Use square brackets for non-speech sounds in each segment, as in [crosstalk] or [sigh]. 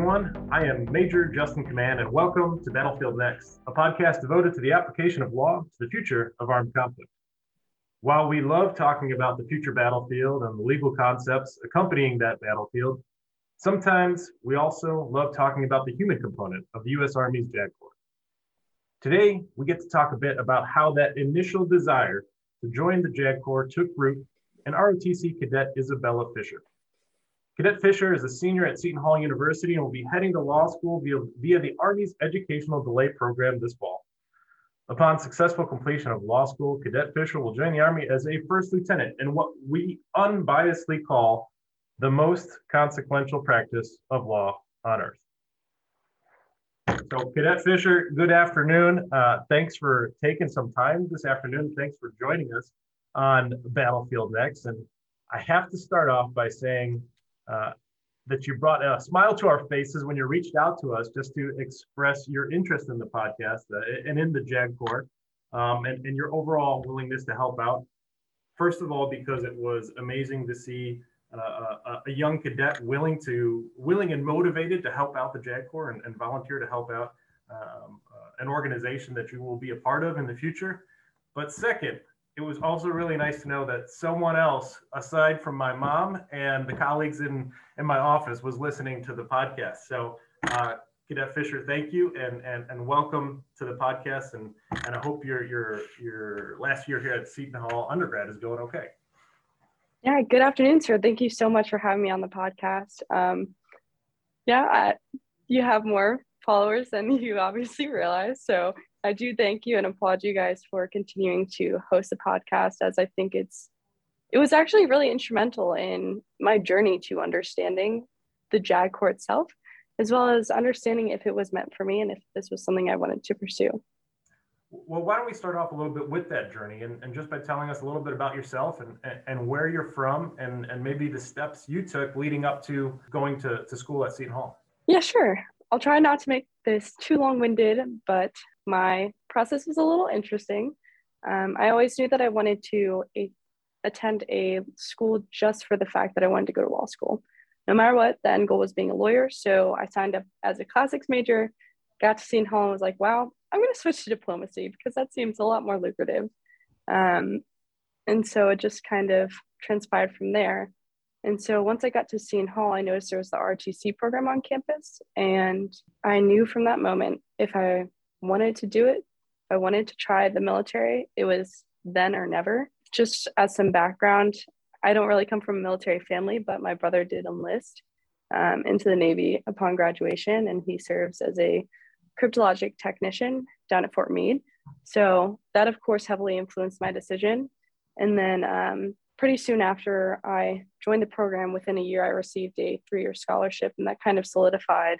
everyone. I am Major Justin Command, and welcome to Battlefield Next, a podcast devoted to the application of law to the future of armed conflict. While we love talking about the future battlefield and the legal concepts accompanying that battlefield, sometimes we also love talking about the human component of the U.S. Army's JAG Corps. Today, we get to talk a bit about how that initial desire to join the JAG Corps took root in ROTC cadet Isabella Fisher. Cadet Fisher is a senior at Seton Hall University and will be heading to law school via, via the Army's Educational Delay Program this fall. Upon successful completion of law school, Cadet Fisher will join the Army as a first lieutenant in what we unbiasedly call the most consequential practice of law on earth. So, Cadet Fisher, good afternoon. Uh, thanks for taking some time this afternoon. Thanks for joining us on Battlefield Next. And I have to start off by saying uh, that you brought a smile to our faces when you reached out to us just to express your interest in the podcast uh, and in the JAG Corps um, and, and your overall willingness to help out. First of all, because it was amazing to see uh, a, a, young cadet willing to willing and motivated to help out the JAG Corps and, and volunteer to help out um, uh, an organization that you will be a part of in the future. But second, it was also really nice to know that someone else, aside from my mom and the colleagues in, in my office, was listening to the podcast. So, uh, Cadet Fisher, thank you and, and, and welcome to the podcast. And, and I hope your, your, your last year here at Seton Hall undergrad is going okay. Yeah, good afternoon, sir. Thank you so much for having me on the podcast. Um, yeah, I, you have more followers than [laughs] you obviously realize. So I do thank you and applaud you guys for continuing to host the podcast as I think it's it was actually really instrumental in my journey to understanding the JAG Corps itself, as well as understanding if it was meant for me and if this was something I wanted to pursue. Well, why don't we start off a little bit with that journey and, and just by telling us a little bit about yourself and, and where you're from and, and maybe the steps you took leading up to going to, to school at Seton Hall. Yeah, sure. I'll try not to make this too long winded, but my process was a little interesting. Um, I always knew that I wanted to a- attend a school just for the fact that I wanted to go to law school. No matter what, the end goal was being a lawyer. So I signed up as a classics major, got to Seton Hall and was like, wow, I'm going to switch to diplomacy because that seems a lot more lucrative. Um, and so it just kind of transpired from there. And so once I got to Seton Hall, I noticed there was the ROTC program on campus. And I knew from that moment if I wanted to do it, if I wanted to try the military, it was then or never. Just as some background, I don't really come from a military family, but my brother did enlist um, into the Navy upon graduation, and he serves as a cryptologic technician down at Fort Meade. So that, of course, heavily influenced my decision. And then um, pretty soon after I joined the program, within a year, I received a three year scholarship, and that kind of solidified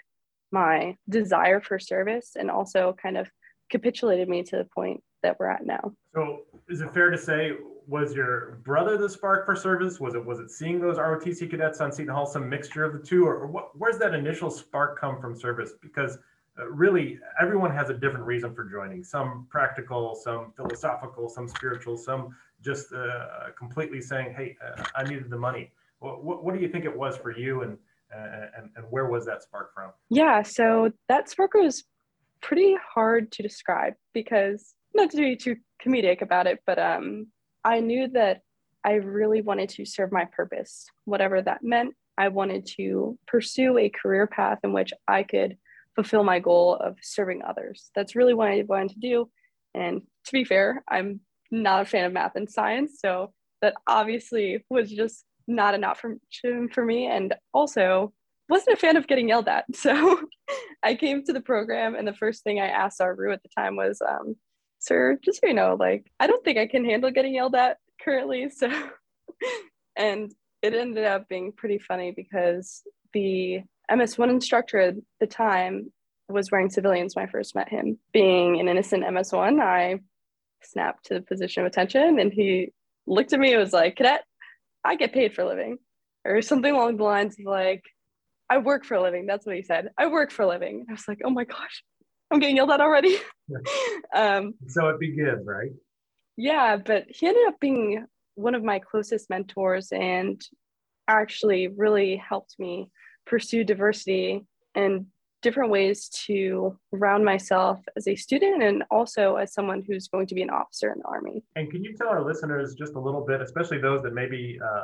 my desire for service and also kind of capitulated me to the point that we're at now. So, is it fair to say, was your brother the spark for service? Was it was it seeing those ROTC cadets on Seton Hall, some mixture of the two, or, or what, where's that initial spark come from service? Because uh, really, everyone has a different reason for joining. Some practical, some philosophical, some spiritual, some just uh, completely saying, "Hey, uh, I needed the money." What, what, what, do you think it was for you, and, uh, and and where was that spark from? Yeah, so that spark was pretty hard to describe because not to be too comedic about it, but um, I knew that I really wanted to serve my purpose, whatever that meant. I wanted to pursue a career path in which I could fulfill my goal of serving others. That's really what I wanted to do. And to be fair, I'm not a fan of math and science. So that obviously was just not an option for me. And also wasn't a fan of getting yelled at. [laughs] So I came to the program and the first thing I asked our at the time was, um, sir, just so you know, like, I don't think I can handle getting yelled at currently. [laughs] So, and it ended up being pretty funny because the MS1 instructor at the time was wearing civilians when I first met him. Being an innocent MS1, I snapped to the position of attention and he looked at me and was like, Cadet, I get paid for a living. Or something along the lines of like, I work for a living. That's what he said. I work for a living. I was like, oh my gosh, I'm getting yelled at already. [laughs] um, so it begins, right? Yeah, but he ended up being one of my closest mentors and actually really helped me pursue diversity and different ways to round myself as a student and also as someone who's going to be an officer in the Army. And can you tell our listeners just a little bit, especially those that maybe uh,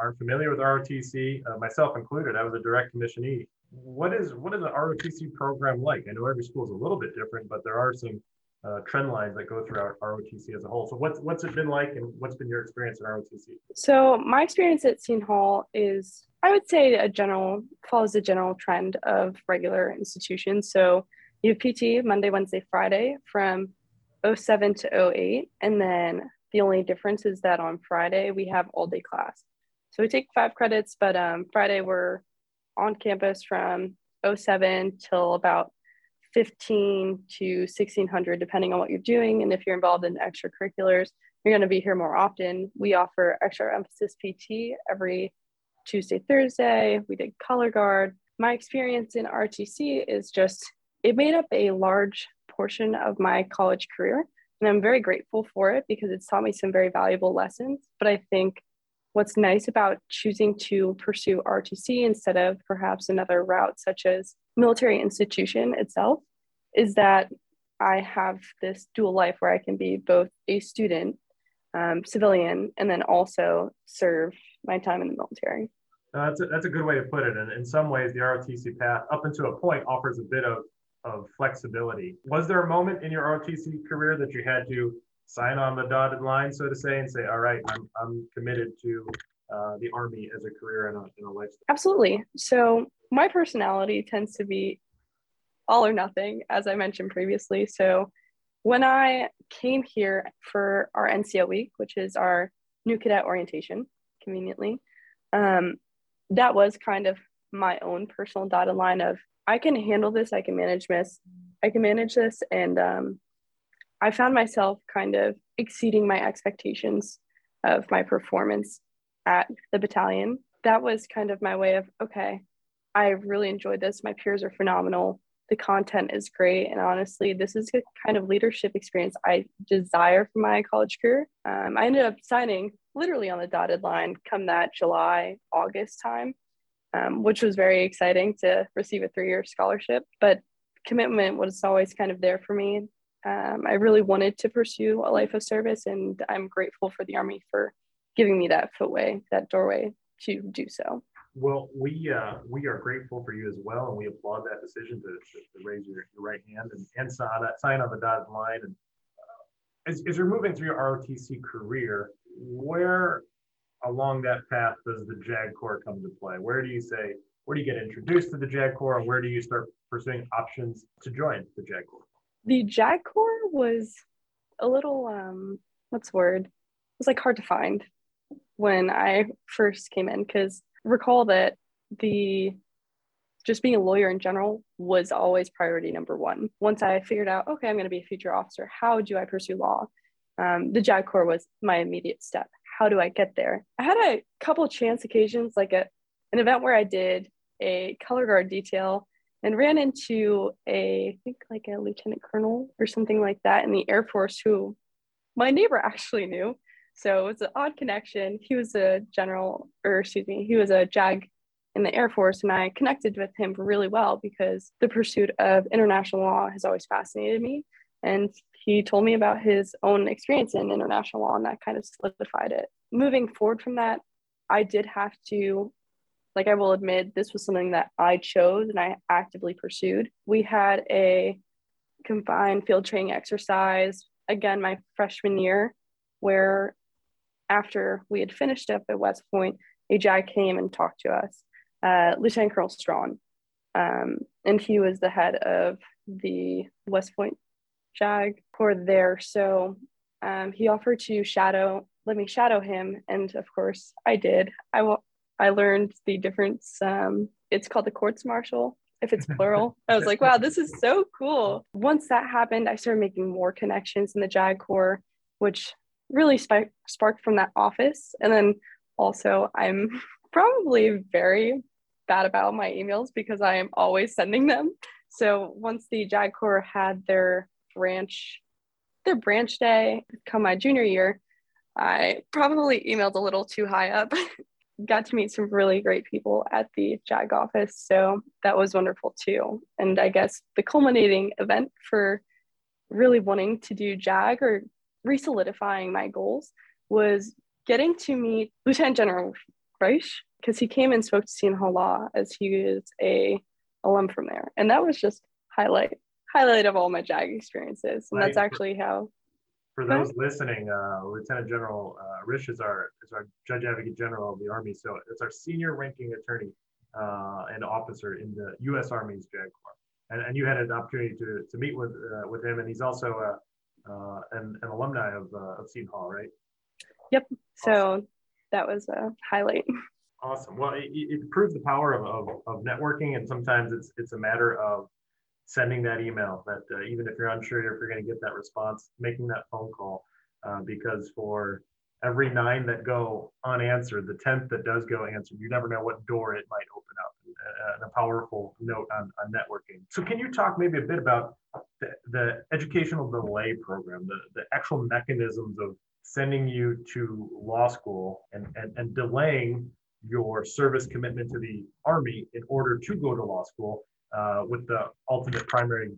aren't familiar with ROTC, uh, myself included, I was a direct commissionee. What is what is an ROTC program like? I know every school is a little bit different, but there are some uh, trend lines that go through our ROTC as a whole. So what's what's it been like, and what's been your experience in ROTC? So my experience at Seton Hall is, I would say, a general follows a general trend of regular institutions. So you have PT Monday, Wednesday, Friday from 07 to 08, and then the only difference is that on Friday we have all day class. So we take five credits, but um, Friday we're on campus from 07 till about 15 to 1600 depending on what you're doing. And if you're involved in extracurriculars you're going to be here more often. We offer extra emphasis pt every tuesday thursday. We did color guard. My experience in rtc is just it made up a large portion of my college career and i'm very grateful for it because it's taught me some very valuable lessons. But i think what's nice about choosing to pursue RTC instead of perhaps another route such as military institution itself is that I have this dual life where I can be both a student, um, civilian, and then also serve my time in the military. Uh, that's, a, that's a good way to put it. And in some ways, the ROTC path, up until a point, offers a bit of, of flexibility. Was there a moment in your ROTC career that you had to sign on the dotted line, so to say, and say, all right, I'm, I'm committed to uh, the Army as a career and a, and a lifestyle? Absolutely. So my personality tends to be all or nothing, as I mentioned previously. So when I came here for our NCO week, which is our new cadet orientation, conveniently, um, that was kind of my own personal dotted line of I can handle this, I can manage this, I can manage this, and um, I found myself kind of exceeding my expectations of my performance at the battalion. That was kind of my way of okay, I really enjoyed this. My peers are phenomenal the content is great. And honestly, this is the kind of leadership experience I desire for my college career. Um, I ended up signing literally on the dotted line come that July, August time, um, which was very exciting to receive a three year scholarship. But commitment was always kind of there for me. Um, I really wanted to pursue a life of service, and I'm grateful for the Army for giving me that footway, that doorway to do so. Well, we uh, we are grateful for you as well, and we applaud that decision to, to, to raise your, your, right hand and, and sign, sign on the dotted line. And uh, as, as you're moving through your ROTC career, where along that path does the JAG Corps come to play? Where do you say, where do you get introduced to the JAG Corps, and where do you start pursuing options to join the JAG Corps? The JAG Corps was a little, um, what's the word? It was like hard to find when I first came in because recall that the just being a lawyer in general was always priority number one. Once I figured out, okay, I'm going to be a future officer, how do I pursue law? Um, the JAG Corps was my immediate step. How do I get there? I had a couple chance occasions, like a, an event where I did a color guard detail and ran into a, I think like a lieutenant colonel or something like that in the Air Force who my neighbor actually knew. So it's an odd connection. He was a general, or excuse me, he was a JAG in the Air Force, and I connected with him really well because the pursuit of international law has always fascinated me. And he told me about his own experience in international law, and that kind of solidified it. Moving forward from that, I did have to, like, I will admit, this was something that I chose and I actively pursued. We had a combined field training exercise again my freshman year where after we had finished up at West Point, a JAG came and talked to us, uh, Lieutenant Colonel Strawn. Um, and he was the head of the West Point JAG Corps there. So um, he offered to shadow, let me shadow him. And of course, I did. I, w- I learned the difference. Um, it's called the courts martial if it's plural. [laughs] I was like, wow, this is so cool. Once that happened, I started making more connections in the JAG Corps, which really sp- sparked from that office. And then also, I'm [laughs] probably very bad about my emails because I am always sending them. So once the JAG Corps had their branch, their branch day come my junior year, I probably emailed a little too high up [laughs] got to meet some really great people at the JAG office. So that was wonderful too. And I guess the culminating event for really wanting to do JAG or resolidifying my goals was getting to meet Lieutenant General Risch because he came and spoke to Hall Law as he is a alum from there. And that was just highlight highlight of all my JAG experiences. And right. that's actually how for those listening, uh, Lieutenant General uh, Risch is our is our Judge Advocate General of the Army. So it's our senior ranking attorney uh, and officer in the U.S. Army's JAG Corps. And, and you had an opportunity to, to meet with uh, with him, and he's also a, uh, an, an alumni of uh, of Seton Hall, right? Yep. So awesome. that was a highlight. Awesome. Well, it, it proves the power of, of, of networking, and sometimes it's it's a matter of sending that email that uh, even if you're unsure if you're going to get that response, making that phone call, uh, because for every nine that go unanswered, the 10th that does go answered, you never know what door it might open up uh, and a powerful note on, on networking. So can you talk maybe a bit about the, the educational delay program, the, the actual mechanisms of sending you to law school and, and, and delaying your service commitment to the Army in order to go to law school uh, with the ultimate primary,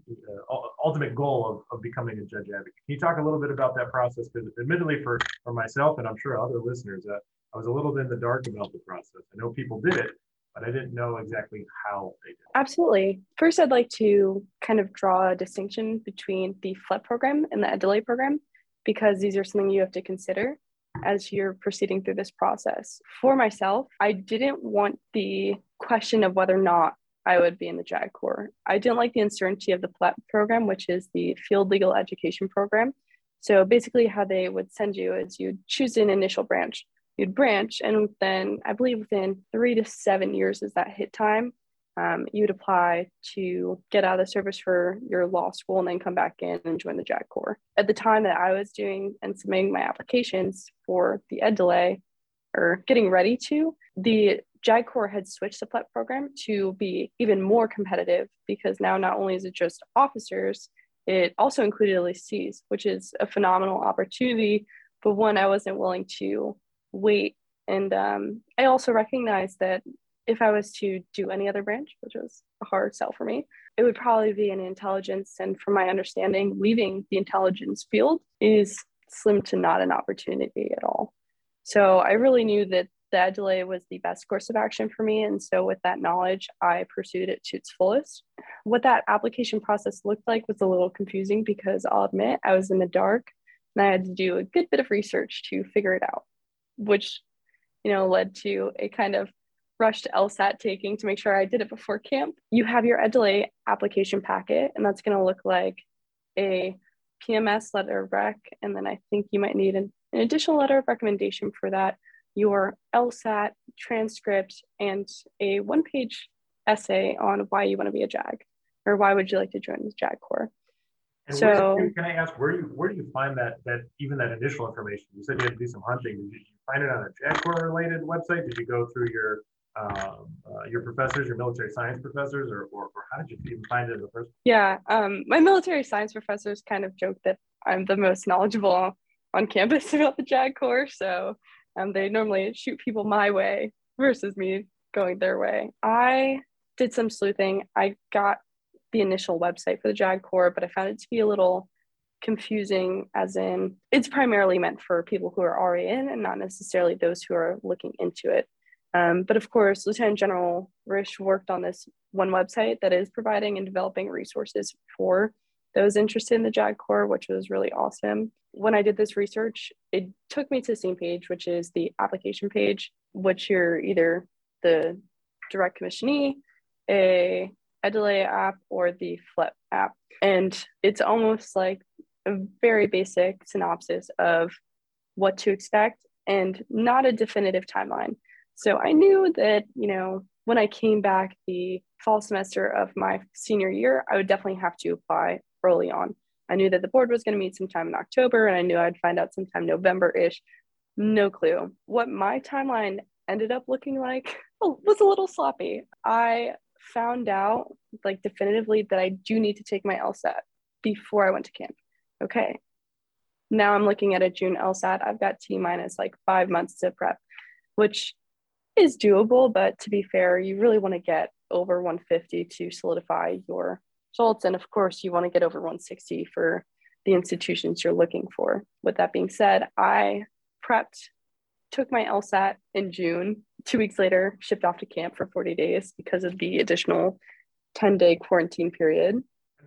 uh, ultimate goal of, of becoming a judge advocate. Can you talk a little bit about that process? Because admittedly for, for myself, and I'm sure other listeners, uh, I was a little bit in the dark about the process. I know people did it, but I didn't know exactly how they did. Absolutely. First, I'd like to kind of draw a distinction between the FLEP program and the ED program, because these are something you have to consider as you're proceeding through this process. For myself, I didn't want the question of whether or not I would be in the JAG Corps. I didn't like the uncertainty of the FLEP program, which is the Field Legal Education Program. So basically, how they would send you is you'd choose an initial branch, you'd branch, and then I believe within three to seven years is that hit time. Um, you'd apply to get out of the service for your law school and then come back in and join the JAG Corps. At the time that I was doing and submitting my applications for the ed delay or getting ready to, the JAG Corps had switched the FLEP program to be even more competitive because now not only is it just officers, it also included LECs, which is a phenomenal opportunity, but one I wasn't willing to wait. And um, I also recognized that if I was to do any other branch, which was a hard sell for me, it would probably be in intelligence. And from my understanding, leaving the intelligence field is slim to not an opportunity at all. So I really knew that the delay was the best course of action for me. And so, with that knowledge, I pursued it to its fullest. What that application process looked like was a little confusing because I'll admit I was in the dark and I had to do a good bit of research to figure it out, which, you know, led to a kind of rushed LSAT taking to make sure I did it before camp. You have your ed delay application packet, and that's going to look like a PMS letter of rec. And then I think you might need an, an additional letter of recommendation for that your LSAT transcript and a one page essay on why you want to be a JAG or why would you like to join the JAG Corps. And so, can I ask where do you where do you find that that even that initial information? You said you had to do some hunting. Did you find it on a JAG Corps related website? Did you go through your um, uh, your professors, your military science professors, or, or, or, how did you even find it in the first? Yeah, um, my military science professors kind of joke that I'm the most knowledgeable on campus [laughs] about the JAG Corps. So and they normally shoot people my way versus me going their way. I did some sleuthing. I got the initial website for the JAG Corps, but I found it to be a little confusing, as in it's primarily meant for people who are already in and not necessarily those who are looking into it. Um, but of course, Lieutenant General Risch worked on this one website that is providing and developing resources for those interested in the JAG Corps, which was really awesome when I did this research, it took me to the same page, which is the application page, which you're either the direct commissionee, a EDELAY app, or the FLEP app. And it's almost like a very basic synopsis of what to expect and not a definitive timeline. So I knew that, you know, when I came back the fall semester of my senior year, I would definitely have to apply early on. I knew that the board was going to meet sometime in October, and I knew I'd find out sometime November ish. No clue. What my timeline ended up looking like [laughs] was a little sloppy. I found out, like, definitively that I do need to take my LSAT before I went to camp. Okay. Now I'm looking at a June LSAT. I've got T minus like five months to prep, which is doable, but to be fair, you really want to get over 150 to solidify your results. And of course, you want to get over 160 for the institutions you're looking for. With that being said, I prepped, took my LSAT in June. Two weeks later, shipped off to camp for 40 days because of the additional 10 day quarantine period.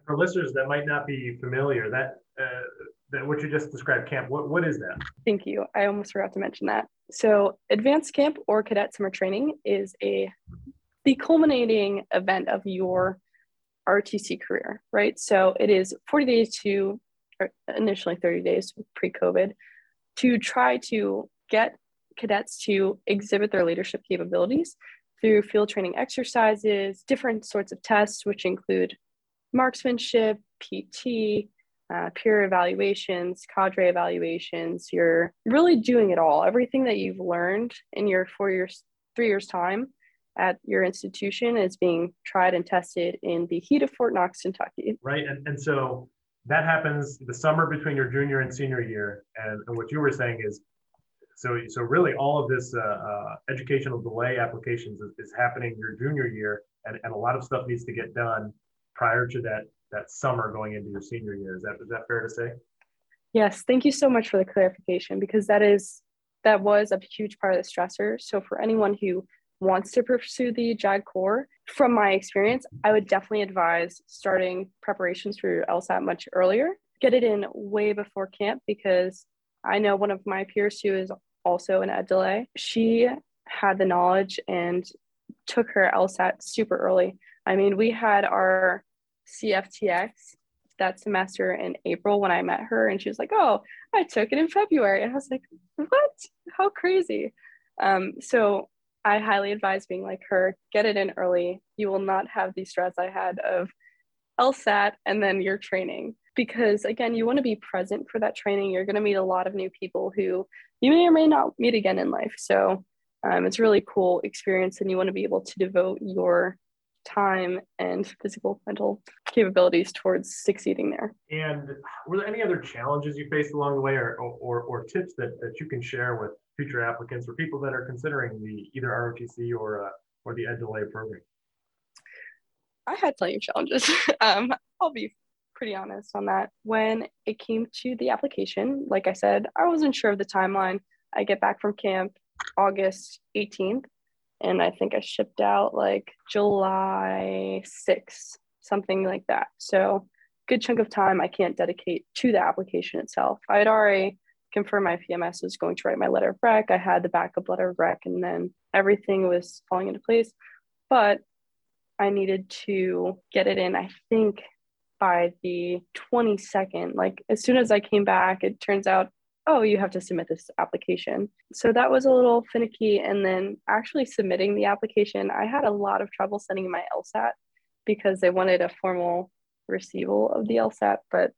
For listeners that might not be familiar, that uh, that what you just described, camp, what, what is that? Thank you. I almost forgot to mention that. So, advanced camp or cadet summer training is a the culminating event of your RTC career, right? So, it is 40 days to, initially 30 days pre COVID, to try to get cadets to exhibit their leadership capabilities through field training exercises, different sorts of tests, which include marksmanship, PT, uh, peer evaluations, cadre evaluations. You're really doing it all. Everything that you've learned in your four years, three years time at your institution is being tried and tested in the heat of Fort Knox, Kentucky. Right. And, and so that happens the summer between your junior and senior year. And, and what you were saying is, so, so really all of this uh, uh, educational delay applications is, is happening your junior year and, and a lot of stuff needs to get done prior to that that summer going into your senior year. Is that is that fair to say? Yes, thank you so much for the clarification because that is that was a huge part of the stressor. So for anyone who wants to pursue the JAG Corps, from my experience, I would definitely advise starting preparations for your LSAT much earlier. Get it in way before camp because I know one of my peers who is also an ed delay. She had the knowledge and took her LSAT super early. I mean, we had our CFTX that semester in April when I met her, and she was like, "Oh, I took it in February," and I was like, "What? How crazy!" Um, so I highly advise being like her. Get it in early. You will not have the stress I had of LSAT and then your training because again, you want to be present for that training. You're going to meet a lot of new people who you may or may not meet again in life. So um, it's a really cool experience, and you want to be able to devote your time and physical mental capabilities towards succeeding there. And were there any other challenges you faced along the way or, or, or tips that, that you can share with future applicants or people that are considering the either ROTC or, uh, or the Ed Delay program? I had plenty of challenges. [laughs] um, I'll be pretty honest on that. When it came to the application, like I said, I wasn't sure of the timeline. I get back from camp August 18th and I think I shipped out like July 6th, something like that. So good chunk of time I can't dedicate to the application itself. I had already confirmed my PMS was going to write my letter of rec. I had the backup letter of rec, and then everything was falling into place. But I needed to get it in, I think, by the 22nd. Like as soon as I came back, it turns out oh, you have to submit this application. So that was a little finicky. And then actually submitting the application, I had a lot of trouble sending my LSAT because they wanted a formal receival of the LSAT, but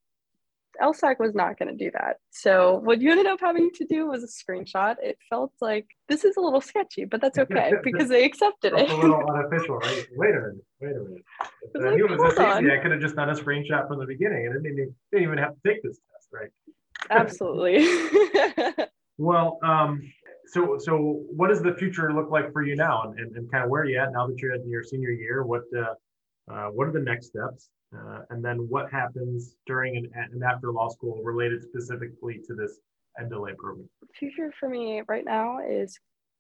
LSAC was not going to do that. So what you ended up having to do was a screenshot. It felt like this is a little sketchy, but that's okay [laughs] because they accepted it. a little unofficial, right? Wait a minute. Wait a minute. If I knew it was this easy, I could have just done a screenshot from the beginning and didn't didn't even have to take this test, right? Absolutely. [laughs] well, um, so so what does the future look like for you now, and, and, and kind of where are you at now that you're in your senior year? What uh, uh, what are the next steps, uh, and then what happens during and, and after law school related specifically to this ed delay program? The future for me right now is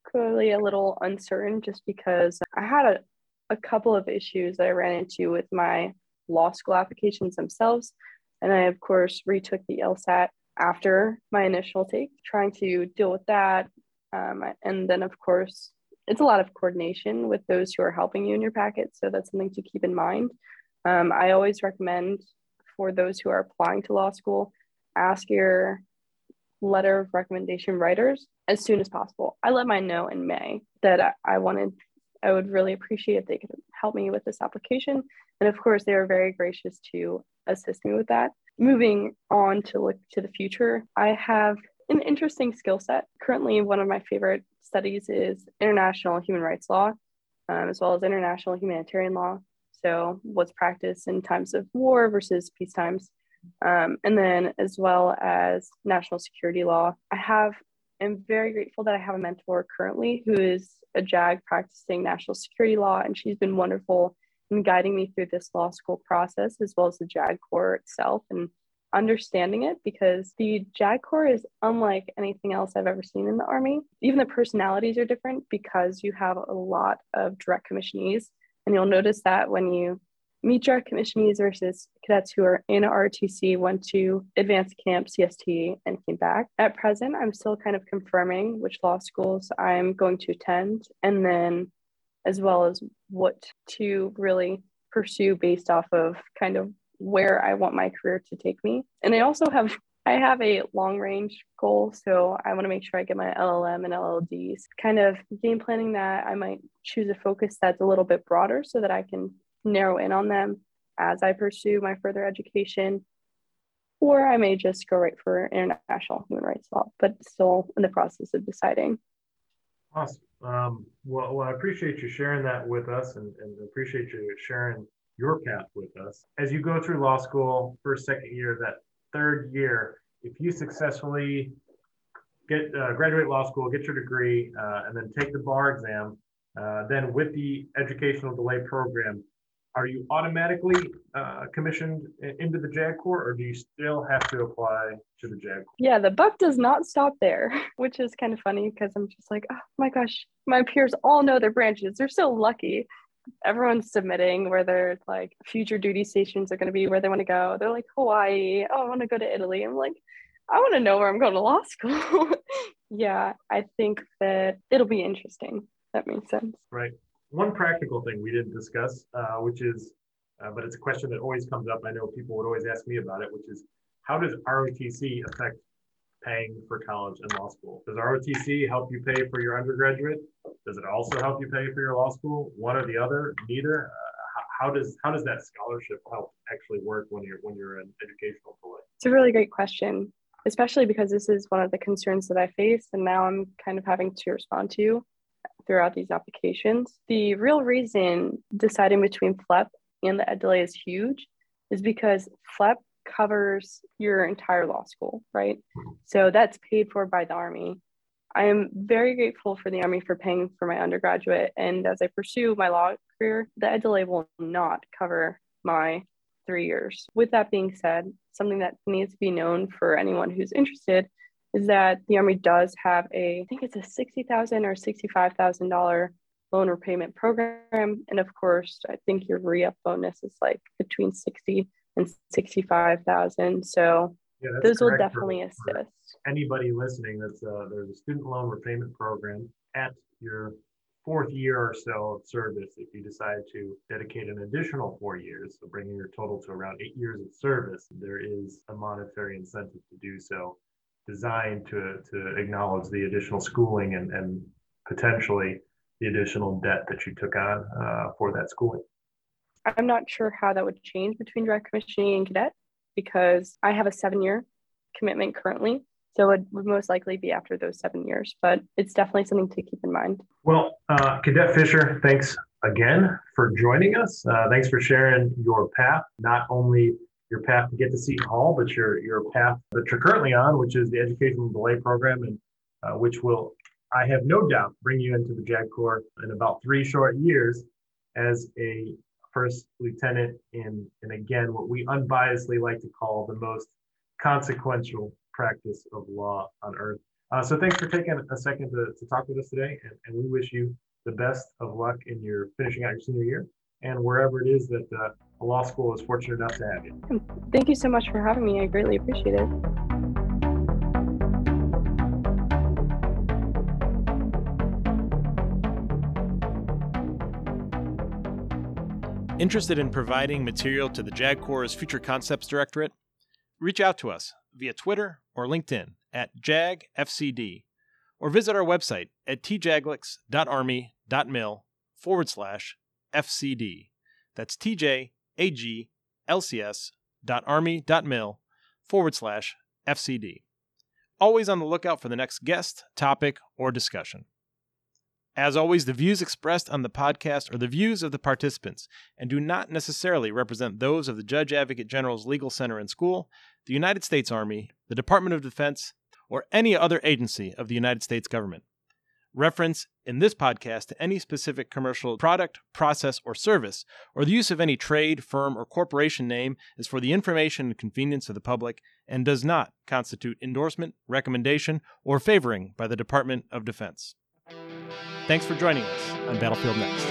clearly a little uncertain, just because I had a, a couple of issues that I ran into with my law school applications themselves. And I, of course, retook the LSAT after my initial take, trying to deal with that. Um, and then, of course, it's a lot of coordination with those who are helping you in your packet. So that's something to keep in mind. Um, I always recommend for those who are applying to law school, ask your letter of recommendation writers as soon as possible. I let mine know in May that I wanted, I would really appreciate if they could help me with this application. And of course, they were very gracious to assist me with that moving on to look to the future, I have an interesting skill set. Currently, one of my favorite studies is international human rights law, um, as well as international humanitarian law. So, what's practiced in times of war versus peace times. Um, and then, as well as national security law. I have am very grateful that I have a mentor currently who is a JAG practicing national security law, and she's been wonderful in guiding me through this law school process as well as the JAG Corps itself and understanding it because the JAG Corps is unlike anything else I've ever seen in the Army. Even the personalities are different because you have a lot of direct commissionees. And you'll notice that when you meet your commissionees versus cadets who are in ROTC, went to advanced camp, CST, and came back. At present, I'm still kind of confirming which law schools I'm going to attend, and then as well as what to really pursue based off of kind of where I want my career to take me. And I also have I have a long range goal, so I want to make sure I get my LLM and LLDs. Kind of game planning that I might choose a focus that's a little bit broader so that I can narrow in on them as I pursue my further education. Or I may just go right for international human rights law, but still in the process of deciding. Awesome. Um, well, well, I appreciate you sharing that with us and, and appreciate you sharing your path with us. As you go through law school, first, second year, that third year, if you successfully get uh, graduate law school, get your degree, uh, and then take the bar exam, uh, then with the educational delay program, are you automatically uh, commissioned into the JAG Corps or do you still have to apply to the JAG Corps? Yeah, the buck does not stop there, [laughs] which is kind of funny because I'm just like, oh my gosh, my peers all know their branches. They're so lucky. Everyone's submitting where their like future duty stations are going to be, where they want to go. They're like Hawaii. Oh, I want to go to Italy. I'm like, I want to know where I'm going to law school. [laughs] yeah, I think that it'll be interesting. That makes sense. Right one practical thing we didn't discuss, uh, which is, uh, but it's a question that always comes up. I know people would always ask me about it, which is how does ROTC affect paying for college and law school? Does ROTC help you pay for your undergraduate? Does it also help you pay for your law school? One or the other? Neither. Uh, how does how does that scholarship help actually work when you're when you're an educational delay? It's a really great question, especially because this is one of the concerns that I face, and now I'm kind of having to respond to throughout these applications. The real reason deciding between FLEP and the ed delay is huge is because FLEP covers your entire law school, right? So that's paid for by the Army. I am very grateful for the Army for paying for my undergraduate. And as I pursue my law career, the ed delay will not cover my three years. With that being said, something that needs to be known for anyone who's interested is that the Army does have a, I think it's a 60,000 or $65,000 loan repayment program. And of course, I think your re-up bonus is like between 60 and 65,000. So yeah, those will definitely assist. Anybody listening, that's uh, there's a student loan repayment program at your fourth year or so of service. If you decide to dedicate an additional four years, so bringing your total to around eight years of service, there is a monetary incentive to do so designed to, to acknowledge the additional schooling and, and potentially the additional debt that you took on uh, for that schooling. I'm not sure how that would change between direct commissioning and cadet because I have a seven year commitment currently. So it would most likely be after those seven years, but it's definitely something to keep in mind. Well, uh, Cadet Fisher, thanks again for joining us. Uh, thanks for sharing your path, not only your path to get to Seton Hall, but your your path that you're currently on, which is the educational delay program, and uh, which will, I have no doubt, bring you into the JAG Corps in about three short years as a first lieutenant in, and again, what we unbiasedly like to call the most consequential practice of law on earth. Uh, so thanks for taking a second to, to talk with us today, and, and we wish you the best of luck in your finishing out your senior year and wherever it is that uh, a law school is fortunate enough to have you. Thank you so much for having me. I greatly appreciate it. Interested in providing material to the JAG Corps' Future Concepts Directorate? Reach out to us via Twitter or LinkedIn at JAGFCD or visit our website at tjaglcs.army.mil forward slash FCD. That's tjaglcs.army.mil forward slash FCD. Always on the lookout for the next guest, topic, or discussion. As always, the views expressed on the podcast are the views of the participants and do not necessarily represent those of the Judge Advocate General's Legal Center and School, the United States Army, the Department of Defense, or any other agency of the United States government. Reference in this podcast to any specific commercial product, process, or service, or the use of any trade, firm, or corporation name is for the information and convenience of the public and does not constitute endorsement, recommendation, or favoring by the Department of Defense. Thanks for joining us on Battlefield Next.